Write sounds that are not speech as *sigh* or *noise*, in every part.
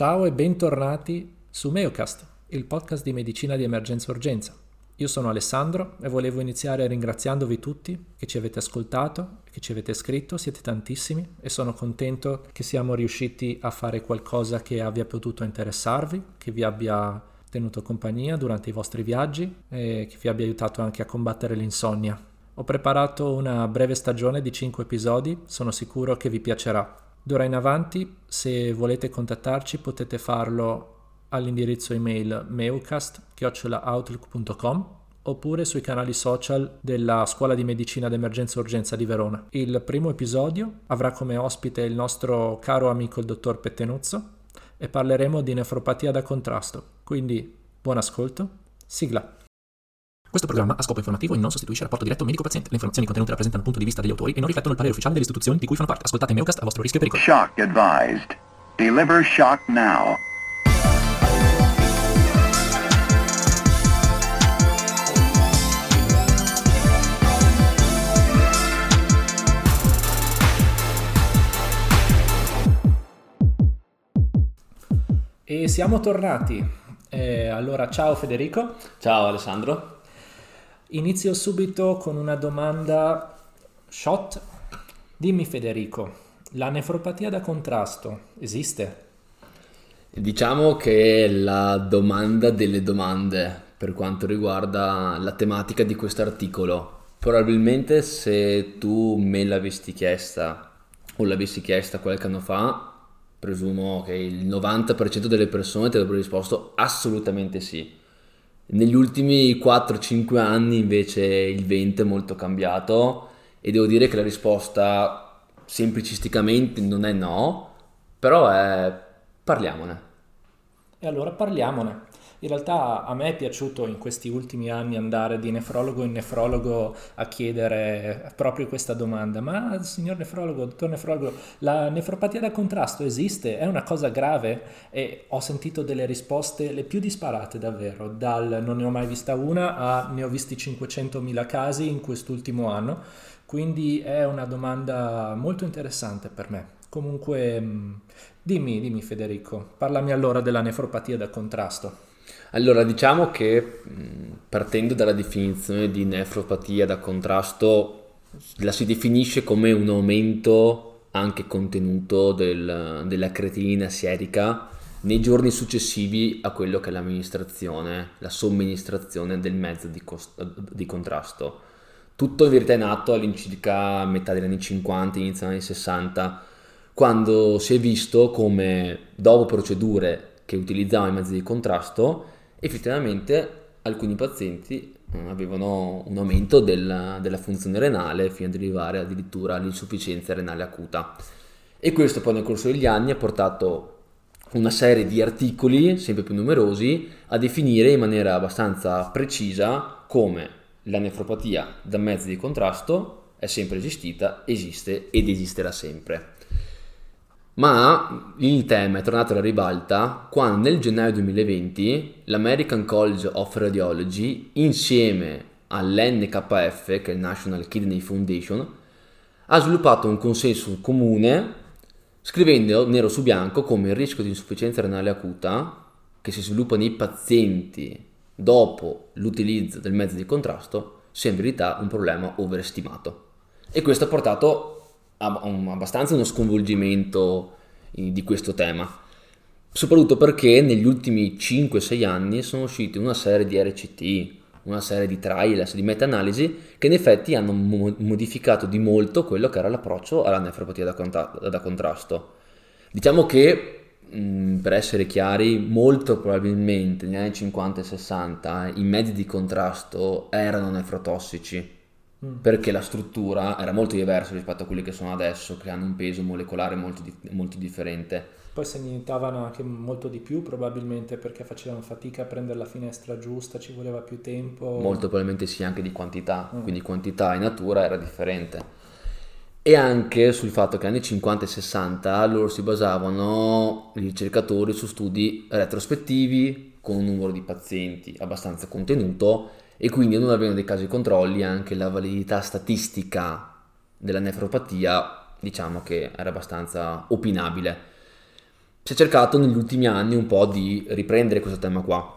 Ciao e bentornati su Meocast, il podcast di medicina di emergenza urgenza. Io sono Alessandro e volevo iniziare ringraziandovi tutti che ci avete ascoltato, che ci avete scritto, siete tantissimi e sono contento che siamo riusciti a fare qualcosa che abbia potuto interessarvi, che vi abbia tenuto compagnia durante i vostri viaggi e che vi abbia aiutato anche a combattere l'insonnia. Ho preparato una breve stagione di 5 episodi, sono sicuro che vi piacerà. D'ora in avanti, se volete contattarci, potete farlo all'indirizzo email meucast.outlook.com oppure sui canali social della Scuola di Medicina d'Emergenza e Urgenza di Verona. Il primo episodio avrà come ospite il nostro caro amico il dottor Pettenuzzo e parleremo di nefropatia da contrasto. Quindi buon ascolto, sigla. Questo programma ha scopo informativo e non sostituisce il rapporto diretto medico-paziente. Le informazioni contenute rappresentano il punto di vista degli autori e non riflettono il parere ufficiale delle istituzioni di cui fanno parte. Ascoltate Meocast a vostro rischio e pericolo. Shock advised. Deliver shock now. E siamo tornati. Eh, allora, ciao Federico. Ciao Alessandro. Inizio subito con una domanda shot. Dimmi Federico, la nefropatia da contrasto esiste? Diciamo che è la domanda delle domande per quanto riguarda la tematica di questo articolo. Probabilmente se tu me l'avessi chiesta o l'avessi chiesta qualche anno fa, presumo che il 90% delle persone ti avrebbero risposto assolutamente sì. Negli ultimi 4-5 anni invece il vento è molto cambiato e devo dire che la risposta semplicisticamente non è no, però è parliamone. E allora parliamone. In realtà a me è piaciuto in questi ultimi anni andare di nefrologo in nefrologo a chiedere proprio questa domanda. Ma signor nefrologo, dottor nefrologo, la nefropatia da contrasto esiste? È una cosa grave? E ho sentito delle risposte le più disparate davvero, dal non ne ho mai vista una a ne ho visti 500.000 casi in quest'ultimo anno. Quindi è una domanda molto interessante per me. Comunque, dimmi, dimmi Federico, parlami allora della nefropatia da contrasto. Allora, diciamo che partendo dalla definizione di nefropatia da contrasto, la si definisce come un aumento anche contenuto del, della creatinina sierica nei giorni successivi a quello che è l'amministrazione, la somministrazione del mezzo di, cost- di contrasto. Tutto in verità è nato all'incirca metà degli anni 50, inizio degli anni 60, quando si è visto come dopo procedure che utilizzavano i mezzi di contrasto, effettivamente alcuni pazienti eh, avevano un aumento della, della funzione renale fino ad arrivare addirittura all'insufficienza renale acuta. E questo poi nel corso degli anni ha portato una serie di articoli, sempre più numerosi, a definire in maniera abbastanza precisa come la nefropatia da mezzi di contrasto è sempre esistita, esiste ed esisterà sempre. Ma il tema è tornato alla ribalta quando nel gennaio 2020 l'American College of Radiology insieme all'NKF, che è il National Kidney Foundation, ha sviluppato un consenso comune scrivendo nero su bianco come il rischio di insufficienza renale acuta che si sviluppa nei pazienti dopo l'utilizzo del mezzo di contrasto sia in verità un problema overestimato. E questo ha portato abbastanza uno sconvolgimento di questo tema, soprattutto perché negli ultimi 5-6 anni sono uscite una serie di RCT, una serie di trials, di meta-analisi che in effetti hanno modificato di molto quello che era l'approccio alla nefropatia da, contra- da contrasto. Diciamo che per essere chiari, molto probabilmente negli anni 50 e 60 i mezzi di contrasto erano nefrotossici Mm. perché la struttura era molto diversa rispetto a quelli che sono adesso, che hanno un peso molecolare molto, molto differente. Poi se annientavano anche molto di più probabilmente perché facevano fatica a prendere la finestra giusta, ci voleva più tempo. Molto probabilmente sì, anche di quantità, mm. quindi quantità in natura era differente. E anche sul fatto che negli anni 50 e 60 loro si basavano, i ricercatori, su studi retrospettivi con un numero di pazienti abbastanza contenuto e quindi non avendo dei casi controlli anche la validità statistica della nefropatia diciamo che era abbastanza opinabile. si è cercato negli ultimi anni un po' di riprendere questo tema qua.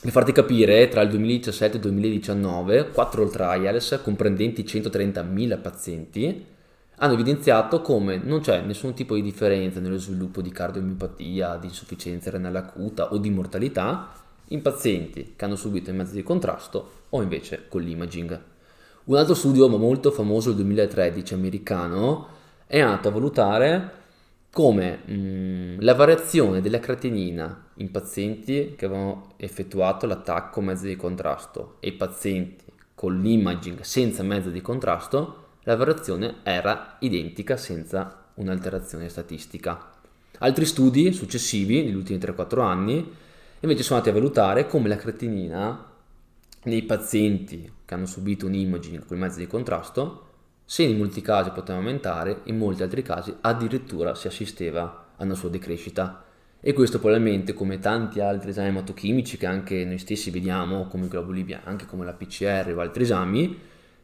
Per farti capire, tra il 2017 e il 2019, 4 trials comprendenti 130.000 pazienti hanno evidenziato come non c'è nessun tipo di differenza nello sviluppo di cardiomiopatia, di insufficienza renale acuta o di mortalità in pazienti che hanno subito i mezzi di contrasto o invece con l'imaging. Un altro studio molto famoso del 2013 americano è andato a valutare come mh, mm, la variazione della creatinina in pazienti che avevano effettuato l'attacco mezzo di contrasto e pazienti con l'imaging senza mezzo di contrasto, la variazione era identica senza un'alterazione statistica. Altri studi successivi, negli ultimi 3-4 anni, invece sono andati a valutare come la creatinina nei pazienti che hanno subito un imaging con il mezzo di contrasto se in molti casi poteva aumentare, in molti altri casi addirittura si assisteva a una sua decrescita. E questo probabilmente, come tanti altri esami ematochimici che anche noi stessi vediamo, come i globuli bianchi, come la PCR o altri esami,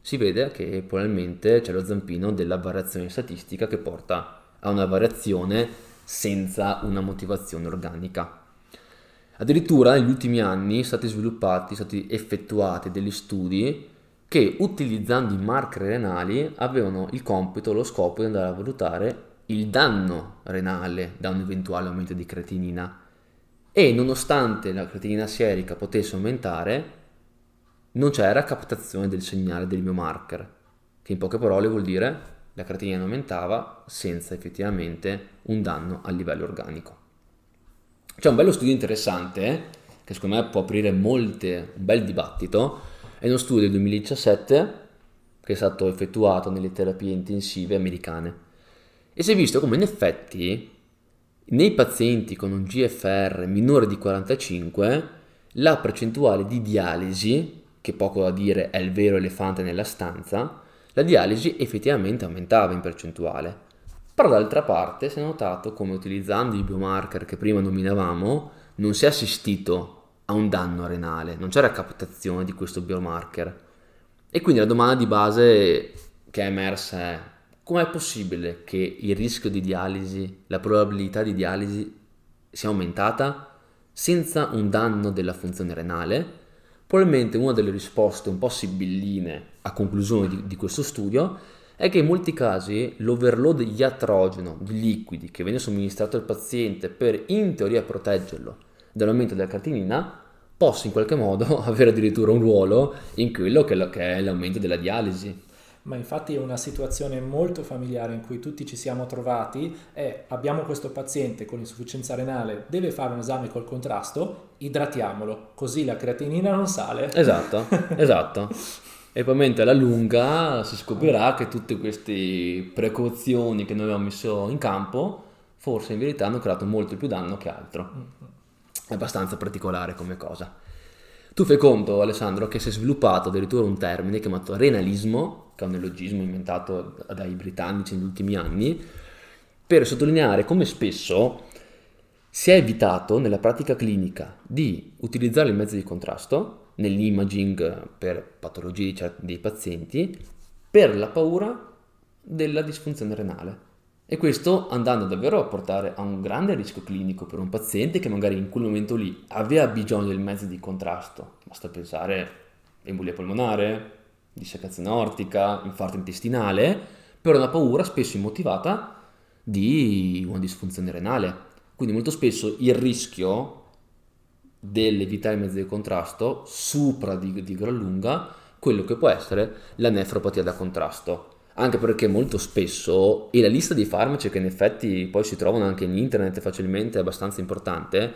si vede che probabilmente c'è lo zampino della variazione statistica che porta a una variazione senza una motivazione organica. Addirittura negli ultimi anni sono stati sviluppati, sono stati effettuati degli studi che utilizzando i marker renali avevano il compito, lo scopo di andare a valutare il danno renale da un eventuale aumento di creatinina e nonostante la creatinina serica potesse aumentare non c'era captazione del segnale del biomarker che in poche parole vuol dire la creatinina aumentava senza effettivamente un danno a livello organico. C'è un bello studio interessante che secondo me può aprire molte, un bel dibattito è uno studio del 2017 che è stato effettuato nelle terapie intensive americane e si è visto come in effetti nei pazienti con un GFR minore di 45 la percentuale di dialisi, che poco da dire è il vero elefante nella stanza, la dialisi effettivamente aumentava in percentuale. Però d'altra parte si è notato come utilizzando i biomarker che prima nominavamo non si è assistito a un danno renale, non c'era captazione di questo biomarker. E quindi la domanda di base che è emersa è com'è possibile che il rischio di dialisi, la probabilità di dialisi sia aumentata senza un danno della funzione renale? Probabilmente una delle risposte un po' sibilline a conclusione di, di questo studio è che in molti casi l'overload di iatrogeno, di liquidi che viene somministrato al paziente per in teoria proteggerlo dall'aumento della creatinina possa in qualche modo *laughs* avere addirittura un ruolo in quello che è l'aumento della dialisi. Ma infatti è una situazione molto familiare in cui tutti ci siamo trovati e abbiamo questo paziente con insufficienza renale, deve fare un esame col contrasto, idratiamolo, così la creatinina non sale. Esatto, *laughs* esatto. E probabilmente alla lunga si scoprirà che tutte queste precauzioni che noi abbiamo messo in campo forse in verità hanno creato molto più danno che altro. Mm-hmm. È abbastanza particolare come cosa. Tu fai conto, Alessandro, che si è sviluppato addirittura un termine chiamato renalismo, che è un neologismo inventato dai britannici negli ultimi anni, per sottolineare come spesso si è evitato nella pratica clinica di utilizzare il mezzo di contrasto nell'imaging per patologie dei pazienti per la paura della disfunzione renale. E questo andando davvero a portare a un grande rischio clinico per un paziente che magari in quel momento lì aveva bisogno del mezzo di contrasto. Basta pensare embolia polmonare, dissecazione ortica, infarto intestinale, per una paura spesso immotivata di una disfunzione renale. Quindi molto spesso il rischio dell'evitare il mezzo di contrasto supera di, di gran lunga quello che può essere la nefropatia da contrasto anche perché molto spesso, e la lista di farmaci che in effetti poi si trovano anche in internet facilmente è abbastanza importante,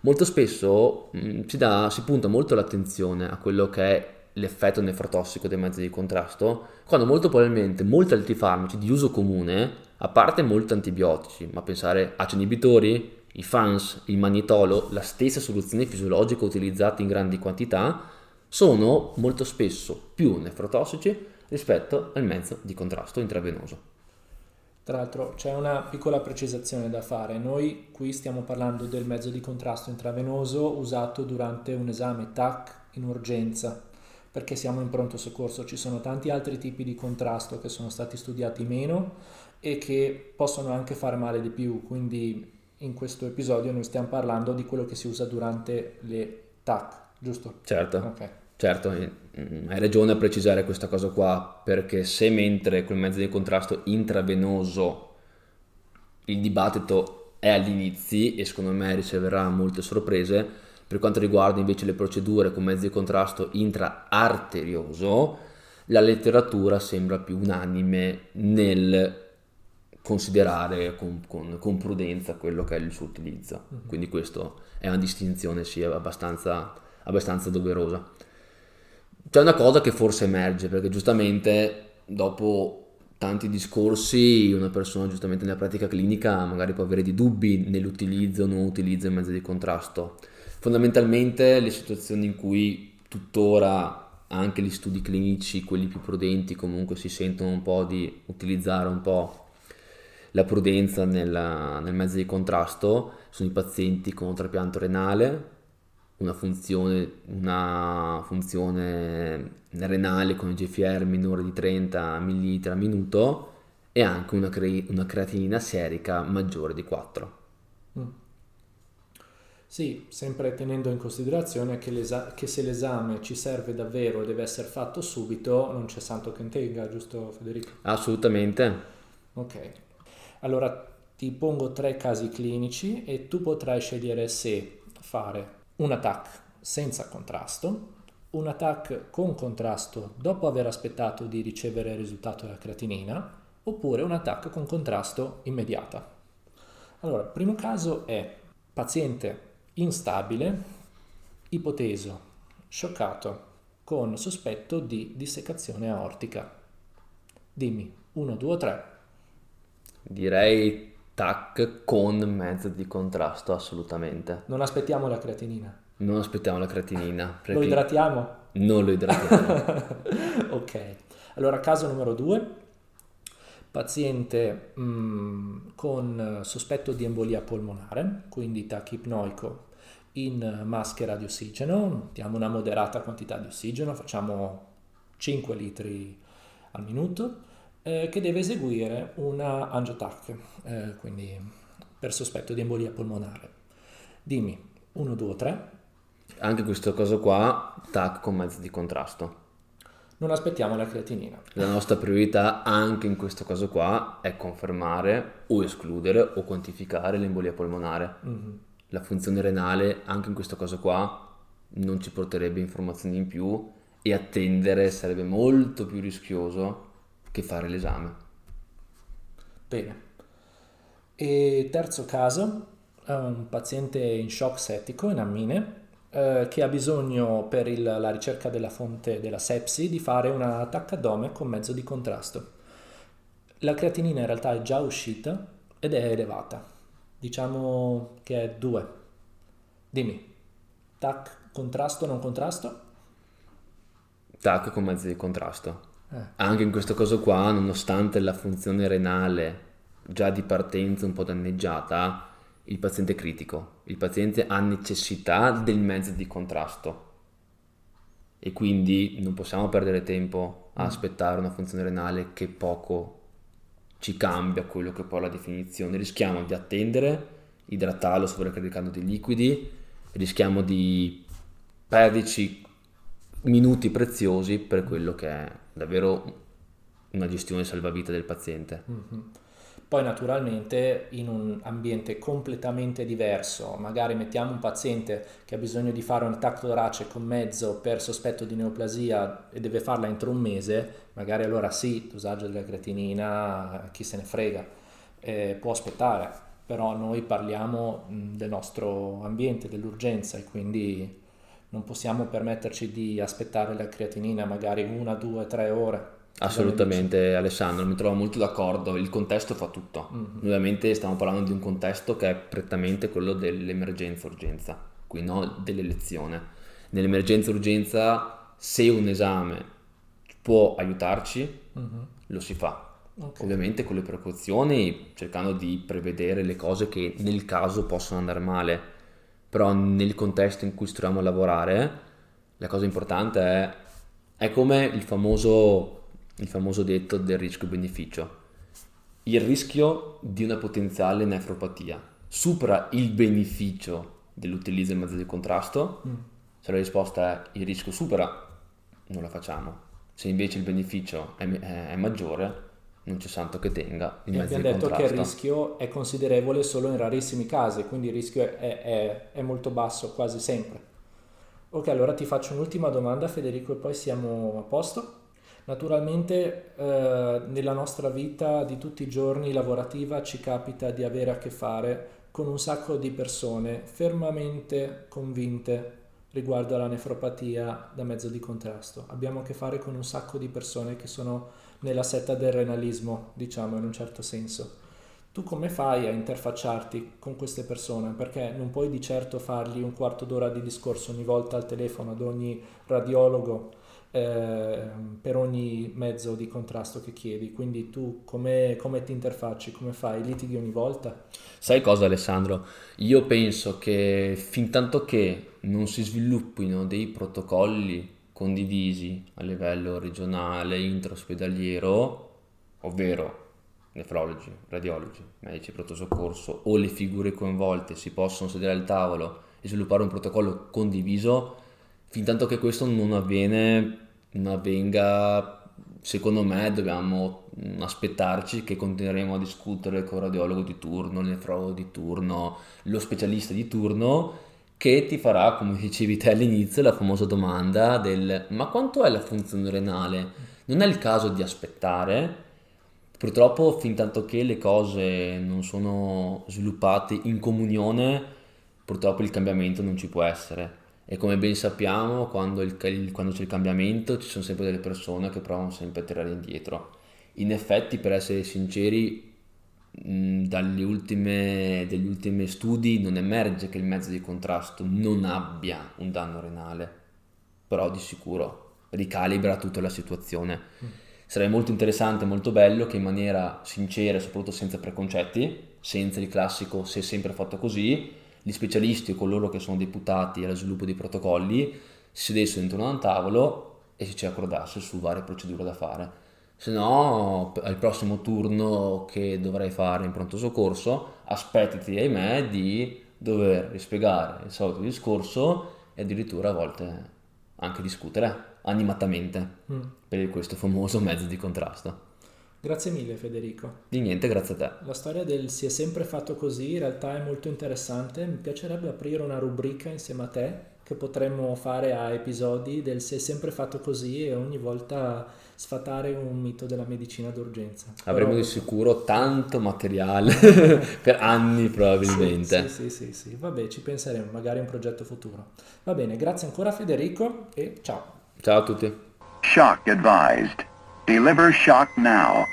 molto spesso mh, mm, si, dà, si punta molto l'attenzione a quello che è l'effetto nefrotossico dei mezzi di contrasto, quando molto probabilmente molti altri farmaci di uso comune, a parte molti antibiotici, ma pensare a inibitori, i FANS, il magnetolo, la stessa soluzione fisiologica utilizzata in grandi quantità, sono molto spesso più nefrotossici rispetto al mezzo di contrasto intravenoso. Tra l'altro c'è una piccola precisazione da fare, noi qui stiamo parlando del mezzo di contrasto intravenoso usato durante un esame TAC in urgenza, perché siamo in pronto soccorso, ci sono tanti altri tipi di contrasto che sono stati studiati meno e che possono anche fare male di più, quindi in questo episodio noi stiamo parlando di quello che si usa durante le TAC, giusto? Certo. Ok. Certo, mm, hai ragione a precisare questa cosa qua, perché se mentre col mezzo di contrasto intravenoso il dibattito è agli inizi e secondo me riceverà molte sorprese, per quanto riguarda invece le procedure con mezzo di contrasto intraarterioso, la letteratura sembra più unanime nel considerare con, con, con prudenza quello che è il suo utilizzo. Mm-hmm. Quindi questa è una distinzione sì, abbastanza, abbastanza doverosa. C'è una cosa che forse emerge, perché giustamente dopo tanti discorsi una persona giustamente nella pratica clinica magari può avere dei dubbi nell'utilizzo o non utilizzo in mezzo di contrasto. Fondamentalmente le situazioni in cui tuttora anche gli studi clinici, quelli più prudenti, comunque si sentono un po' di utilizzare un po' la prudenza nella, nel mezzo di contrasto sono i pazienti con trapianto renale, una funzione, una funzione renale con GFR minore di 30 ml al minuto e anche una, cre- una creatinina serica maggiore di 4. Mm. Sì, sempre tenendo in considerazione che, che, se l'esame ci serve davvero e deve essere fatto subito, non c'è santo che tenga, giusto Federico? Assolutamente. Ok, allora ti pongo tre casi clinici e tu potrai scegliere se fare un attack senza contrasto, un attack con contrasto dopo aver aspettato di ricevere il risultato della creatinina, oppure un attack con contrasto immediata. Allora, primo caso è paziente instabile, ipoteso, scioccato, con sospetto di dissecazione aortica. Dimmi, 1, 2 o 3. Direi TAC con mezzo di contrasto, assolutamente. Non aspettiamo la creatinina. Non aspettiamo la creatinina. Lo idratiamo? Non lo idratiamo. *laughs* ok. Allora, caso numero due. Paziente mh, mm, con sospetto di embolia polmonare, quindi TAC ipnoico in maschera di ossigeno. Diamo una moderata quantità di ossigeno, facciamo 5 litri al minuto eh, che deve eseguire una angiotac, eh, quindi per sospetto di embolia polmonare. Dimmi, 1, 2 3. Anche questo caso qua, TAC con mezzo di contrasto. Non aspettiamo la creatinina. La nostra priorità anche in questo caso qua è confermare o escludere o quantificare l'embolia polmonare. Mm-hmm. La funzione renale anche in questo caso qua non ci porterebbe informazioni in più e attendere sarebbe molto più rischioso che fare l'esame. Bene. E terzo caso, un paziente in shock settico, in ammine, eh, che ha bisogno per il, la ricerca della fonte della sepsi di fare una attaccadome con mezzo di contrasto. La creatinina in realtà è già uscita ed è elevata, diciamo che è 2. Dimmi, TAC contrasto non contrasto? TAC con mezzo di contrasto. Eh. Anche in questo caso qua, nonostante la funzione renale già di partenza un po' danneggiata, il paziente è critico, il paziente ha necessità del mezzo di contrasto e quindi non possiamo perdere tempo a mm. aspettare una funzione renale che poco ci cambia quello che poi è la definizione. Rischiamo di attendere, idratarlo sovraccaricando dei liquidi, rischiamo di perderci minuti preziosi per quello che è davvero una gestione salvavita del paziente. Mm-hmm. Poi naturalmente in un ambiente completamente diverso, magari mettiamo un paziente che ha bisogno di fare un attacco torace con mezzo per sospetto di neoplasia e deve farla entro un mese, magari allora sì, dosaggio della creatinina, chi se ne frega, eh, può aspettare, però noi parliamo del nostro ambiente, dell'urgenza e quindi non possiamo permetterci di aspettare la creatinina magari una, due, tre ore. Assolutamente Alessandro, mi trovo molto d'accordo, il contesto fa tutto. Mm-hmm. Ovviamente stiamo parlando di un contesto che è prettamente quello dell'emergenza-urgenza, qui no dell'elezione. Nell'emergenza-urgenza se un esame può aiutarci, mm-hmm. lo si fa. Okay. Ovviamente con le precauzioni, cercando di prevedere le cose che nel caso possono andare male però nel contesto in cui ci troviamo a lavorare la cosa importante è, è come il famoso, il famoso detto del rischio-beneficio. Il rischio di una potenziale nefropatia supera il beneficio dell'utilizzo del mezzo di contrasto? Mm. Se la risposta è il rischio supera, non la facciamo. Se invece il beneficio è, è, è maggiore, non c'è santo che tenga contrasto. Abbiamo detto che il rischio è considerevole solo in rarissimi casi, quindi il rischio è, è, è, molto basso quasi sempre. Ok, allora ti faccio un'ultima domanda Federico e poi siamo a posto. Naturalmente eh, nella nostra vita di tutti i giorni lavorativa ci capita di avere a che fare con un sacco di persone fermamente convinte riguardo alla nefropatia da mezzo di contrasto. Abbiamo a che fare con un sacco di persone che sono nella setta del renalismo, diciamo in un certo senso. Tu come fai a interfacciarti con queste persone? Perché non puoi di certo fargli un quarto d'ora di discorso ogni volta al telefono ad ogni radiologo eh, per ogni mezzo di contrasto che chiedi. Quindi tu come, come ti interfacci? Come fai? Litighi ogni volta? Sai cosa Alessandro? Io penso che fin tanto che non si sviluppino dei protocolli condivisi a livello regionale, intraospedaliero, ovvero nefrologi, radiologi, medici di pronto soccorso o le figure coinvolte si possono sedere al tavolo e sviluppare un protocollo condiviso, fin tanto che questo non avviene, non avvenga, secondo me dobbiamo aspettarci che continueremo a discutere con il radiologo di turno, il nefrologo di turno, lo specialista di turno che ti farà, come dicevi te all'inizio, la famosa domanda del ma quanto è la funzione renale? Non è il caso di aspettare? Purtroppo, fin tanto che le cose non sono sviluppate in comunione, purtroppo il cambiamento non ci può essere. E come ben sappiamo, quando, il, quando c'è il cambiamento, ci sono sempre delle persone che provano sempre a tirare indietro. In effetti, per essere sinceri, dagli ultime, dagli ultimi studi non emerge che il mezzo di contrasto non abbia un danno renale, però di sicuro ricalibra tutta la situazione. Mm. Sarebbe molto interessante, molto bello che in maniera sincera e soprattutto senza preconcetti, senza il classico se è sempre fatto così, gli specialisti o coloro che sono deputati allo sviluppo dei protocolli si sedessero intorno a un tavolo e si ci accordasse su varie procedure da fare se no al prossimo turno che dovrai fare in pronto soccorso aspettati ahimè di dover rispiegare il solito discorso e addirittura a volte anche discutere animatamente mm. per questo famoso mezzo di contrasto. Grazie mille Federico. Di niente, grazie a te. La storia del si è sempre fatto così in realtà è molto interessante, mi piacerebbe aprire una rubrica insieme a te che potremmo fare a episodi del si è sempre fatto così e ogni volta sfatare un mito della medicina d'urgenza. Avremo Però... di sicuro tanto materiale *laughs* per anni probabilmente. Sì, sì, sì, sì, sì, vabbè, ci penseremo, magari un progetto futuro. Va bene, grazie ancora Federico e ciao. Ciao a tutti. Shock advised. Deliver shock now.